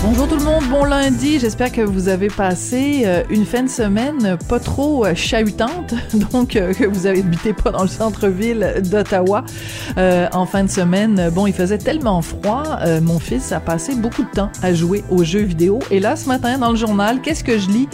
Bonjour tout le monde, bon lundi. J'espère que vous avez passé euh, une fin de semaine pas trop euh, chahutante, donc euh, que vous habitez pas dans le centre-ville d'Ottawa en fin de semaine. Bon, il faisait tellement froid, mon fils a passé beaucoup de temps à jouer aux jeux vidéo. Et là, ce matin, dans le journal, qu'est-ce que je lis?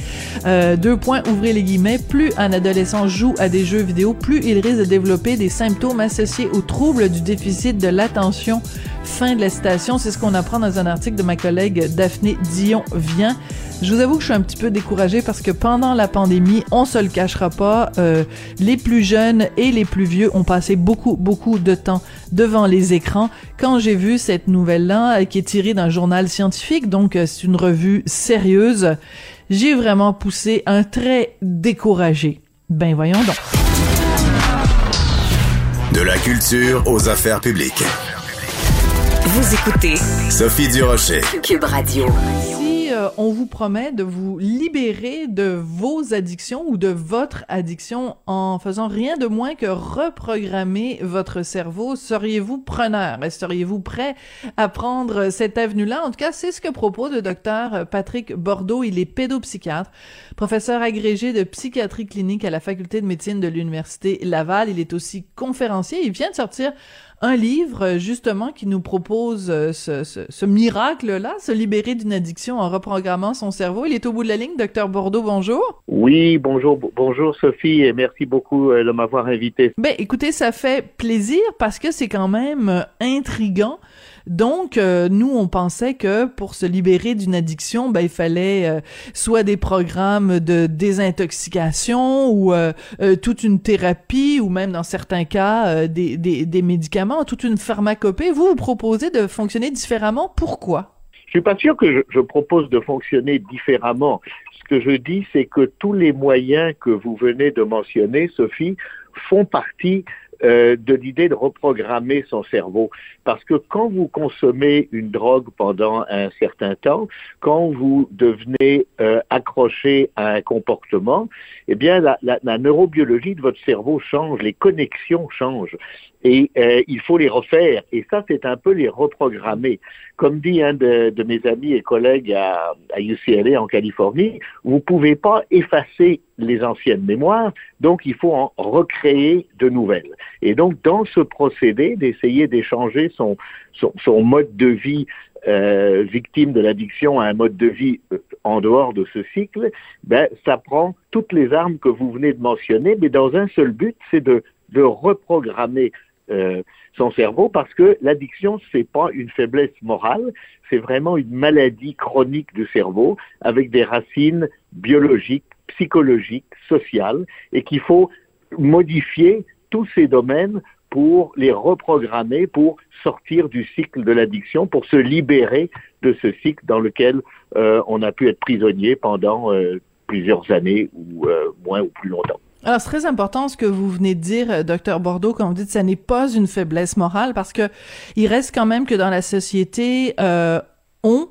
Deux points, ouvrez les guillemets. Plus un adolescent joue à des jeux vidéo, plus il risque de développer des symptômes associés aux troubles du déficit de l'attention. Fin de la citation, c'est ce qu'on apprend dans un article de ma collègue Daphné Dion vient. Je vous avoue que je suis un petit peu découragée parce que pendant la pandémie, on se le cachera pas, euh, les plus jeunes et les plus vieux ont passé beaucoup, beaucoup de temps devant les écrans. Quand j'ai vu cette nouvelle-là, euh, qui est tirée d'un journal scientifique, donc euh, c'est une revue sérieuse, j'ai vraiment poussé un trait découragé. Ben voyons donc. De la culture aux affaires publiques. Vous écoutez Sophie Durocher. Cube Radio. Si euh, on vous promet de vous libérer de vos addictions ou de votre addiction en faisant rien de moins que reprogrammer votre cerveau, seriez-vous preneur? Seriez-vous prêt à prendre cette avenue-là? En tout cas, c'est ce que propose le docteur Patrick Bordeaux. Il est pédopsychiatre, professeur agrégé de psychiatrie clinique à la faculté de médecine de l'Université Laval. Il est aussi conférencier. Il vient de sortir un livre justement qui nous propose euh, ce, ce, ce miracle-là, se libérer d'une addiction en reprogrammant son cerveau. Il est au bout de la ligne, docteur Bordeaux, bonjour. Oui, bonjour, bonjour Sophie, et merci beaucoup euh, de m'avoir invité. Ben, écoutez, ça fait plaisir parce que c'est quand même euh, intrigant. Donc, euh, nous, on pensait que pour se libérer d'une addiction, ben, il fallait euh, soit des programmes de désintoxication ou euh, toute une thérapie ou même dans certains cas des, des, médicaments, toute une pharmacopée. Vous, vous proposez de fonctionner différemment. Pourquoi? Je suis pas sûr que je, je propose de fonctionner différemment. Ce que je dis, c'est que tous les moyens que vous venez de mentionner, Sophie, font partie euh, de l'idée de reprogrammer son cerveau. Parce que quand vous consommez une drogue pendant un certain temps, quand vous devenez euh, accroché à un comportement, eh bien, la, la, la, neurobiologie de votre cerveau change, les connexions changent. Et euh, il faut les refaire. Et ça, c'est un peu les reprogrammer. Comme dit un de, de mes amis et collègues à, à UCLA en Californie, vous pouvez pas effacer les anciennes mémoires, donc il faut en recréer de nouvelles. Et donc, dans ce procédé d'essayer d'échanger son, son, son, mode de vie euh, victime de l'addiction à un mode de vie euh, en dehors de ce cycle, ben, ça prend toutes les armes que vous venez de mentionner, mais dans un seul but, c'est de, de reprogrammer euh, son cerveau parce que l'addiction c'est pas une faiblesse morale, c'est vraiment une maladie chronique du cerveau avec des racines biologiques, psychologiques, sociales et qu'il faut modifier tous ces domaines pour les reprogrammer, pour sortir du cycle de l'addiction, pour se libérer de ce cycle dans lequel euh, on a pu être prisonnier pendant euh, plusieurs années ou moins ou plus longtemps. Alors, c'est très important ce que vous venez de dire, docteur Bordeaux, quand vous dites que ça n'est pas une faiblesse morale, parce que il reste quand même que dans la société, euh, on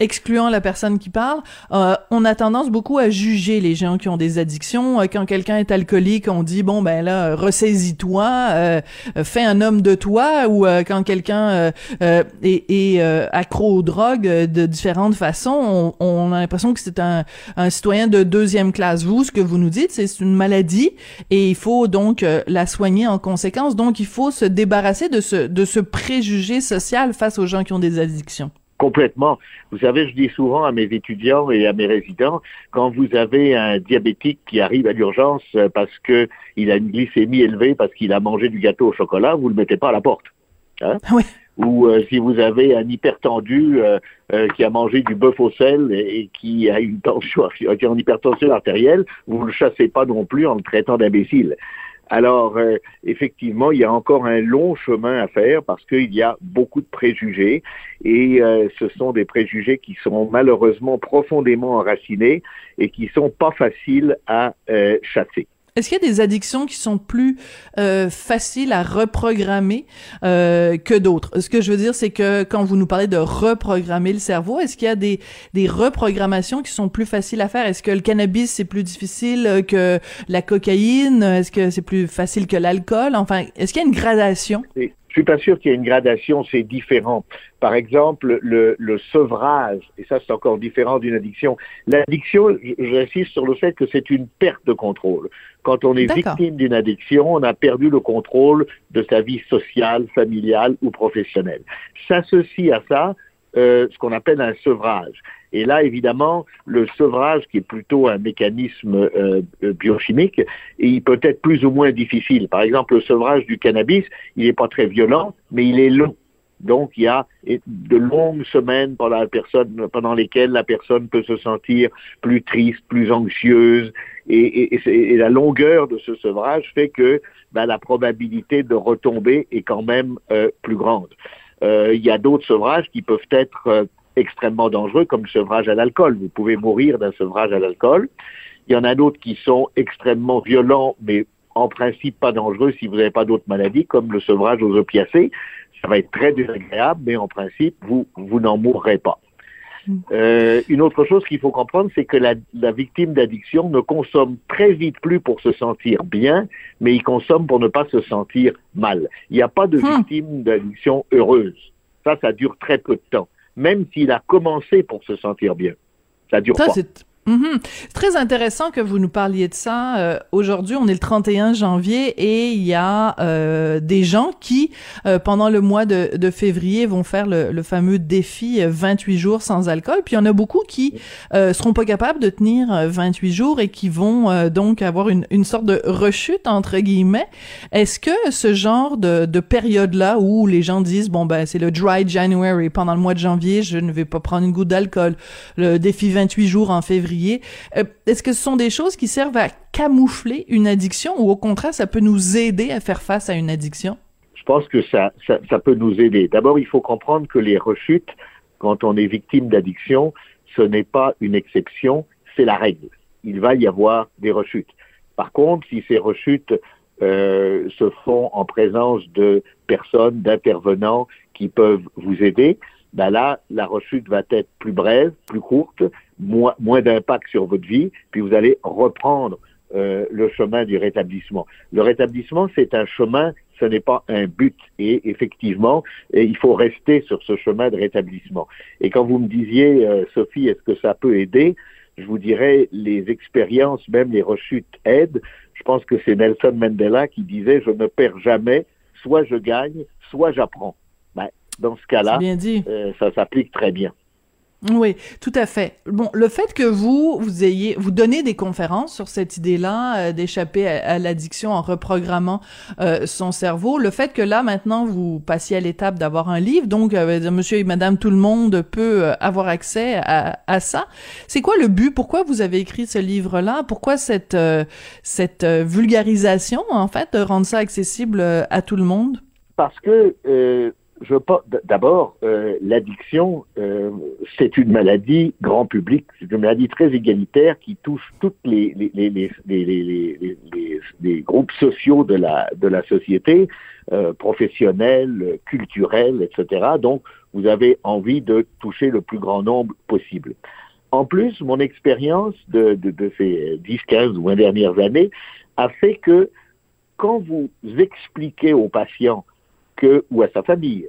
excluant la personne qui parle, euh, on a tendance beaucoup à juger les gens qui ont des addictions. Euh, quand quelqu'un est alcoolique, on dit bon ben là, ressaisis-toi, euh, fais un homme de toi. Ou euh, quand quelqu'un euh, est, est accro aux drogues de différentes façons, on, on a l'impression que c'est un, un, citoyen de deuxième classe. Vous, ce que vous nous dites, c'est une maladie et il faut donc la soigner en conséquence. Donc il faut se débarrasser de ce de ce préjugé social face aux gens qui ont des addictions. Complètement. Vous savez, je dis souvent à mes étudiants et à mes résidents, quand vous avez un diabétique qui arrive à l'urgence parce que il a une glycémie élevée parce qu'il a mangé du gâteau au chocolat, vous le mettez pas à la porte. Hein? Oui. Ou euh, si vous avez un hypertendu euh, euh, qui a mangé du bœuf au sel et, et, qui a une tension, qui a une hypertension artérielle, vous ne le chassez pas non plus en le traitant d'imbécile. Alors, euh, effectivement, il y a encore un long chemin à faire parce qu'il y a beaucoup de préjugés et euh, ce sont des préjugés qui sont malheureusement profondément enracinés et qui sont pas faciles à euh, chasser. Est-ce qu'il y a des addictions qui sont plus euh, faciles à reprogrammer euh, que d'autres? Ce que je veux dire, c'est que quand vous nous parlez de reprogrammer le cerveau, est-ce qu'il y a des, des reprogrammations qui sont plus faciles à faire? Est-ce que le cannabis, c'est plus difficile que la cocaïne? Est-ce que c'est plus facile que l'alcool? Enfin, est-ce qu'il y a une gradation? Je suis pas sûr qu'il y ait une gradation, c'est différent. Par exemple, le, le sevrage, et ça c'est encore différent d'une addiction. L'addiction, j'insiste sur le fait que c'est une perte de contrôle. Quand on est victime d'une addiction, on a perdu le contrôle de sa vie sociale, familiale ou professionnelle. S'associe à ça euh, ce qu'on appelle un sevrage. Et là, évidemment, le sevrage, qui est plutôt un mécanisme euh, euh, biochimique, il peut être plus ou moins difficile. Par exemple, le sevrage du cannabis, il n'est pas très violent, mais il est long. Donc, il y a de longues semaines pendant, la personne, lesquelles la personne peut se sentir plus triste, plus anxieuse, et la longueur de ce sevrage fait que ben, la probabilité de retomber est quand même euh, plus grande. Euh, il y a d'autres sevrages qui peuvent être euh, extrêmement dangereux, comme le sevrage à l'alcool. Vous pouvez mourir d'un sevrage à l'alcool. Il y en a d'autres qui sont extrêmement violents, mais en principe pas dangereux si vous n'avez pas d'autres maladies, comme le sevrage aux opiacés. Ça va être très désagréable, mais en principe, vous, vous n'en mourrez pas. Euh, une autre chose qu'il faut comprendre, c'est que la, la victime d'addiction ne consomme très vite plus pour se sentir bien, mais il consomme pour ne pas se sentir mal. Il n'y a pas de hmm. victime d'addiction heureuse. Ça, ça dure très peu de temps, même s'il a commencé pour se sentir bien. Ça dure ça, pas. Mm Très intéressant que vous nous parliez de ça. Euh, aujourd'hui, on est le 31 janvier et il y a euh, des gens qui, euh, pendant le mois de, de février, vont faire le, le, fameux défi 28 jours sans alcool. Puis il y en a beaucoup qui seront pas capables de tenir 28 jours et qui vont donc avoir une, une sorte de rechute entre guillemets. Est-ce que ce genre de, de période-là où les gens disent bon ben c'est le dry January pendant le mois de janvier, je ne vais pas prendre une goutte d'alcool, le défi 28 jours en février euh, est-ce que ce sont des choses qui servent à camoufler une addiction ou au contraire, ça peut nous aider à faire face à une addiction? Je pense que ça, ça, peut nous aider. D'abord, il faut comprendre que les rechutes, quand on est victime d'addiction, ce n'est pas une exception, c'est la règle. Il va y avoir des rechutes. Par contre, si ces rechutes euh, se font en présence de personnes, d'intervenants qui peuvent vous aider, ben là, la rechute va être plus brève, plus courte, moins, moins d'impact sur votre vie, puis vous allez reprendre euh, le chemin du rétablissement. Le rétablissement, c'est un chemin, ce n'est pas un but. Et effectivement, il faut rester sur ce chemin de rétablissement. Et quand vous me disiez, euh, Sophie, est-ce que ça peut aider Je vous dirais, les expériences, même les rechutes aident. Je pense que c'est Nelson Mandela qui disait, je ne perds jamais, soit je gagne, soit j'apprends. Dans ce cas-là, euh, ça s'applique très bien. Oui, tout à fait. Bon, le fait que vous vous ayez vous donnez des conférences sur cette idée-là euh, d'échapper à, l'addiction en reprogrammant euh, son cerveau, le fait que là maintenant vous passiez à l'étape d'avoir un livre, donc euh, Monsieur et Madame tout le monde peut avoir accès à, à ça. C'est quoi le but? Pourquoi vous avez écrit ce livre-là? Pourquoi cette cette vulgarisation en fait de rendre ça accessible à tout le monde? Parce que je d'abord, euh, l'addiction, euh, c'est une maladie grand public, c'est une maladie très égalitaire qui touche toutes les, groupes sociaux de la, société, euh, professionnels, culturels, etc. Donc, vous avez envie de toucher le plus grand nombre possible. En plus, mon expérience de ces 10, 15 ou 20 dernières années a fait que quand vous expliquez aux patients que, ou à sa famille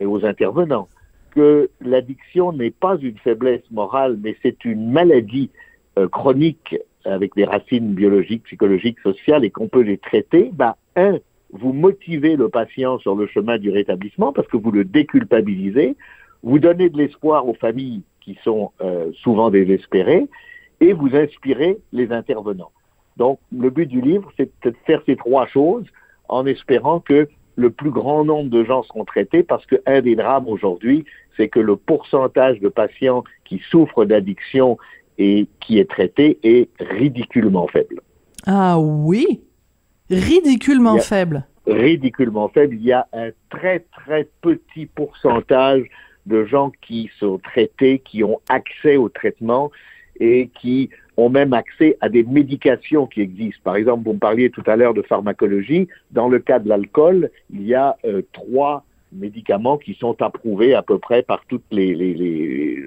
et aux intervenants que l'addiction n'est pas une faiblesse morale, mais c'est une maladie euh, chronique avec des racines biologiques, psychologiques, sociales et qu'on peut les traiter, bah, un, vous motivez le patient sur le chemin du rétablissement parce que vous le déculpabilisez, vous donnez de l'espoir aux familles qui sont euh, souvent désespérées et vous inspirez les intervenants. Donc, le but du livre, c'est de faire ces trois choses en espérant que le plus grand nombre de gens seront traités parce qu'un des drames aujourd'hui, c'est que le pourcentage de patients qui souffrent d'addiction et qui est traité est ridiculement faible. Ah oui, ridiculement faible. Ridiculement faible. Il y a un très très petit pourcentage de gens qui sont traités, qui ont accès au traitement et qui ont même accès à des médications qui existent. Par exemple, vous me parliez tout à l'heure de pharmacologie. Dans le cas de l'alcool, il y a euh, trois médicaments qui sont approuvés à peu près par toutes les, les, les,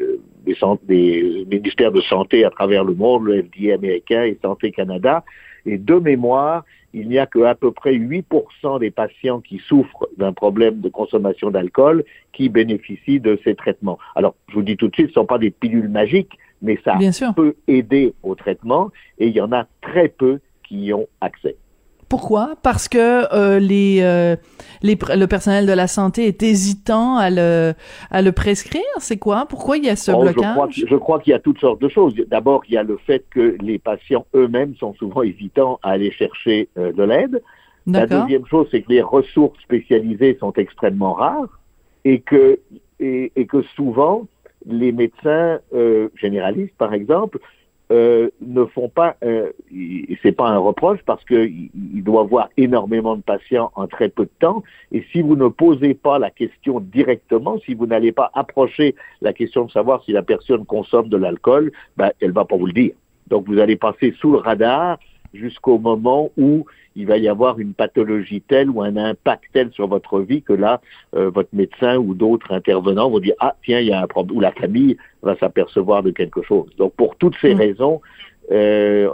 les, ministères de santé à travers le monde, le FDA américain et Santé Canada. Et de mémoire, il n'y a que à peu près 8% des patients qui souffrent d'un problème de consommation d'alcool qui bénéficient de ces traitements. Alors, je vous dis tout de suite, ce ne sont pas des pilules magiques, mais ça peut aider au traitement et il y en a très peu qui y ont accès. Pourquoi? Parce que euh, les, euh, les le personnel de la santé est hésitant à le à le prescrire? C'est quoi? Pourquoi il y a ce oh, blocage? Je crois, qu'il y a toutes sortes de choses. D'abord, il y a le fait que les patients eux-mêmes sont souvent hésitants à aller chercher euh, de l'aide. La deuxième chose, c'est que les ressources spécialisées sont extrêmement rares et que et, et que souvent les médecins euh, généralistes, par exemple, euh, ne font pas, euh, c'est pas un reproche parce qu'il il doit avoir énormément de patients en très peu de temps. Et si vous ne posez pas la question directement, si vous n'allez pas approcher la question de savoir si la personne consomme de l'alcool, ben, elle va pas vous le dire. Donc vous allez passer sous le radar jusqu'au moment où il va y avoir une pathologie telle ou un impact tel sur votre vie que là, euh, votre médecin ou d'autres intervenants vont dire ah tiens il y a un problème ou la famille va s'apercevoir de quelque chose. Donc pour toutes ces mm. raisons, euh,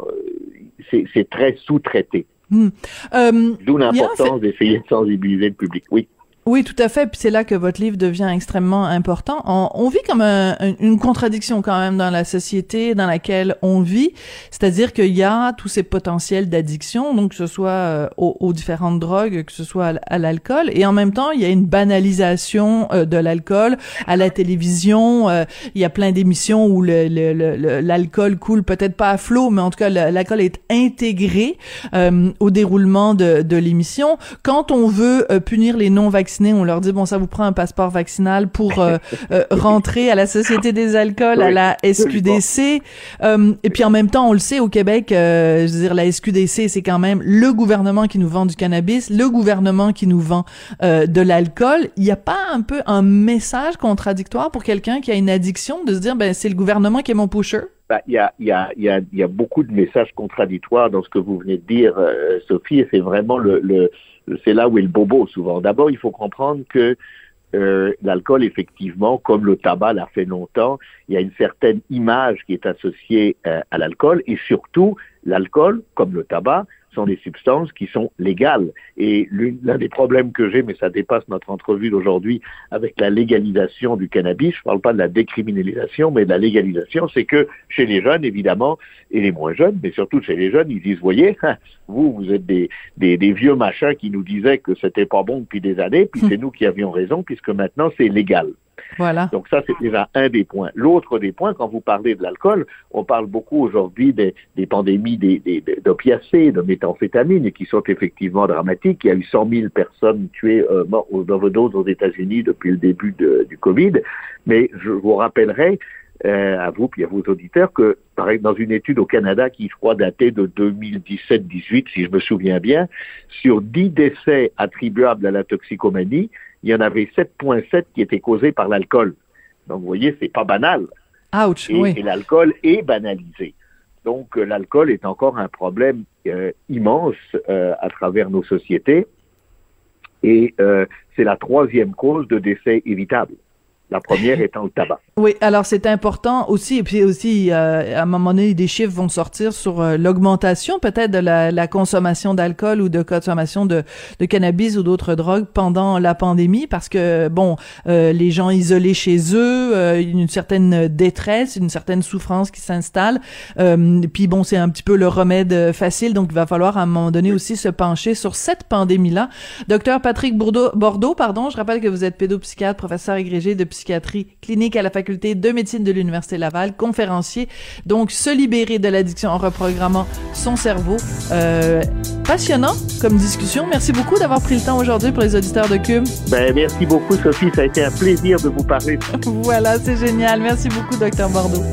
c'est très sous-traité. Mm. Euh, D'où l'importance d'essayer de sensibiliser le public. Oui. Oui, tout à fait. Puis c'est là que votre livre devient extrêmement important. On, vit comme une contradiction quand même dans la société dans laquelle on vit. C'est-à-dire qu'il y a tous ces potentiels d'addiction, donc que ce soit euh, aux, différentes drogues, que ce soit à, l'alcool, et en même temps il y a une banalisation euh, de l'alcool à la télévision. Euh, il y a plein d'émissions où l'alcool le, coule peut-être pas à flot, mais en tout cas l'alcool est intégré au déroulement de, de l'émission. Quand on veut punir les non vaccinés on leur dit bon ça vous prend un passeport vaccinal pour euh, euh, rentrer à la Société des alcools, à la SQDC. Euh, et puis en même temps, on le sait au Québec, je veux dire la SQDC, c'est quand même le gouvernement qui nous vend du cannabis, le gouvernement qui nous vend de l'alcool. Il n'y a pas un peu un message contradictoire pour quelqu'un qui a une addiction de se dire ben c'est le gouvernement qui est mon pusher? Ben, il y, a, y, a, y, a, y, a, beaucoup de messages contradictoires dans ce que vous venez de dire, Sophie, et c'est vraiment le, le, c'est là où est le bobo souvent. D'abord, il faut comprendre que euh, l'alcool, effectivement, comme le tabac l'a fait longtemps, il y a une certaine image qui est associée euh, à l'alcool et surtout, l'alcool, comme le tabac, sont des substances qui sont légales. Et l'un des problèmes que j'ai, mais ça dépasse notre entrevue d'aujourd'hui avec la légalisation du cannabis, je ne parle pas de la décriminalisation, mais de la légalisation, c'est que chez les jeunes, évidemment, et les moins jeunes, mais surtout chez les jeunes, ils disent, voyez, vous, vous êtes des, des, des vieux machins qui nous disaient que c'était pas bon depuis des années, puis hum. c'est nous qui avions raison, puisque maintenant c'est légal. Voilà. Donc ça, c'est déjà un des points. L'autre des points, quand vous parlez de l'alcool, on parle beaucoup aujourd'hui des, des, pandémies d'opiacés, de méthamphétamine, qui sont effectivement dramatiques. Il y a eu 100 000 personnes tuées euh, mortes aux overdoses aux États-Unis depuis le début du Covid. Mais je vous rappellerai euh, à vous puis à vos auditeurs que, pareil, dans une étude au Canada qui, je crois, datait de 2017-18, si je me souviens bien, sur 10 décès attribuables à la toxicomanie, il y en avait 7,7 qui étaient causés par l'alcool. Donc, vous voyez, c'est pas banal. Ouch, et, oui. et l'alcool est banalisé. Donc, euh, l'alcool est encore un problème euh, immense euh, à travers nos sociétés. Et c'est la troisième cause de décès évitable. La première étant le tabac. Oui, alors c'est important aussi, et puis aussi, euh, à un moment donné, des chiffres vont sortir sur euh, l'augmentation peut-être de la, la consommation d'alcool ou de consommation de, de cannabis ou d'autres drogues pendant la pandémie, parce que, bon, euh, les gens isolés chez eux, euh, une certaine détresse, une certaine souffrance qui s'installe, puis bon, c'est un petit peu le remède facile, donc il va falloir à un moment donné aussi se pencher sur cette pandémie-là. Docteur Patrick Bordeaux, Bordeaux, pardon, je rappelle que vous êtes pédopsychiatre, professeur agrégé de psychiatrie clinique à la faculté de médecine de l'Université Laval, conférencier. Donc, se libérer de l'addiction en reprogrammant son cerveau. Euh, passionnant comme discussion. Merci beaucoup d'avoir pris le temps aujourd'hui pour les auditeurs de CUM. Ben, merci beaucoup, Sophie. Ça a été un plaisir de vous parler. voilà, c'est génial. Merci beaucoup, docteur Bordeaux.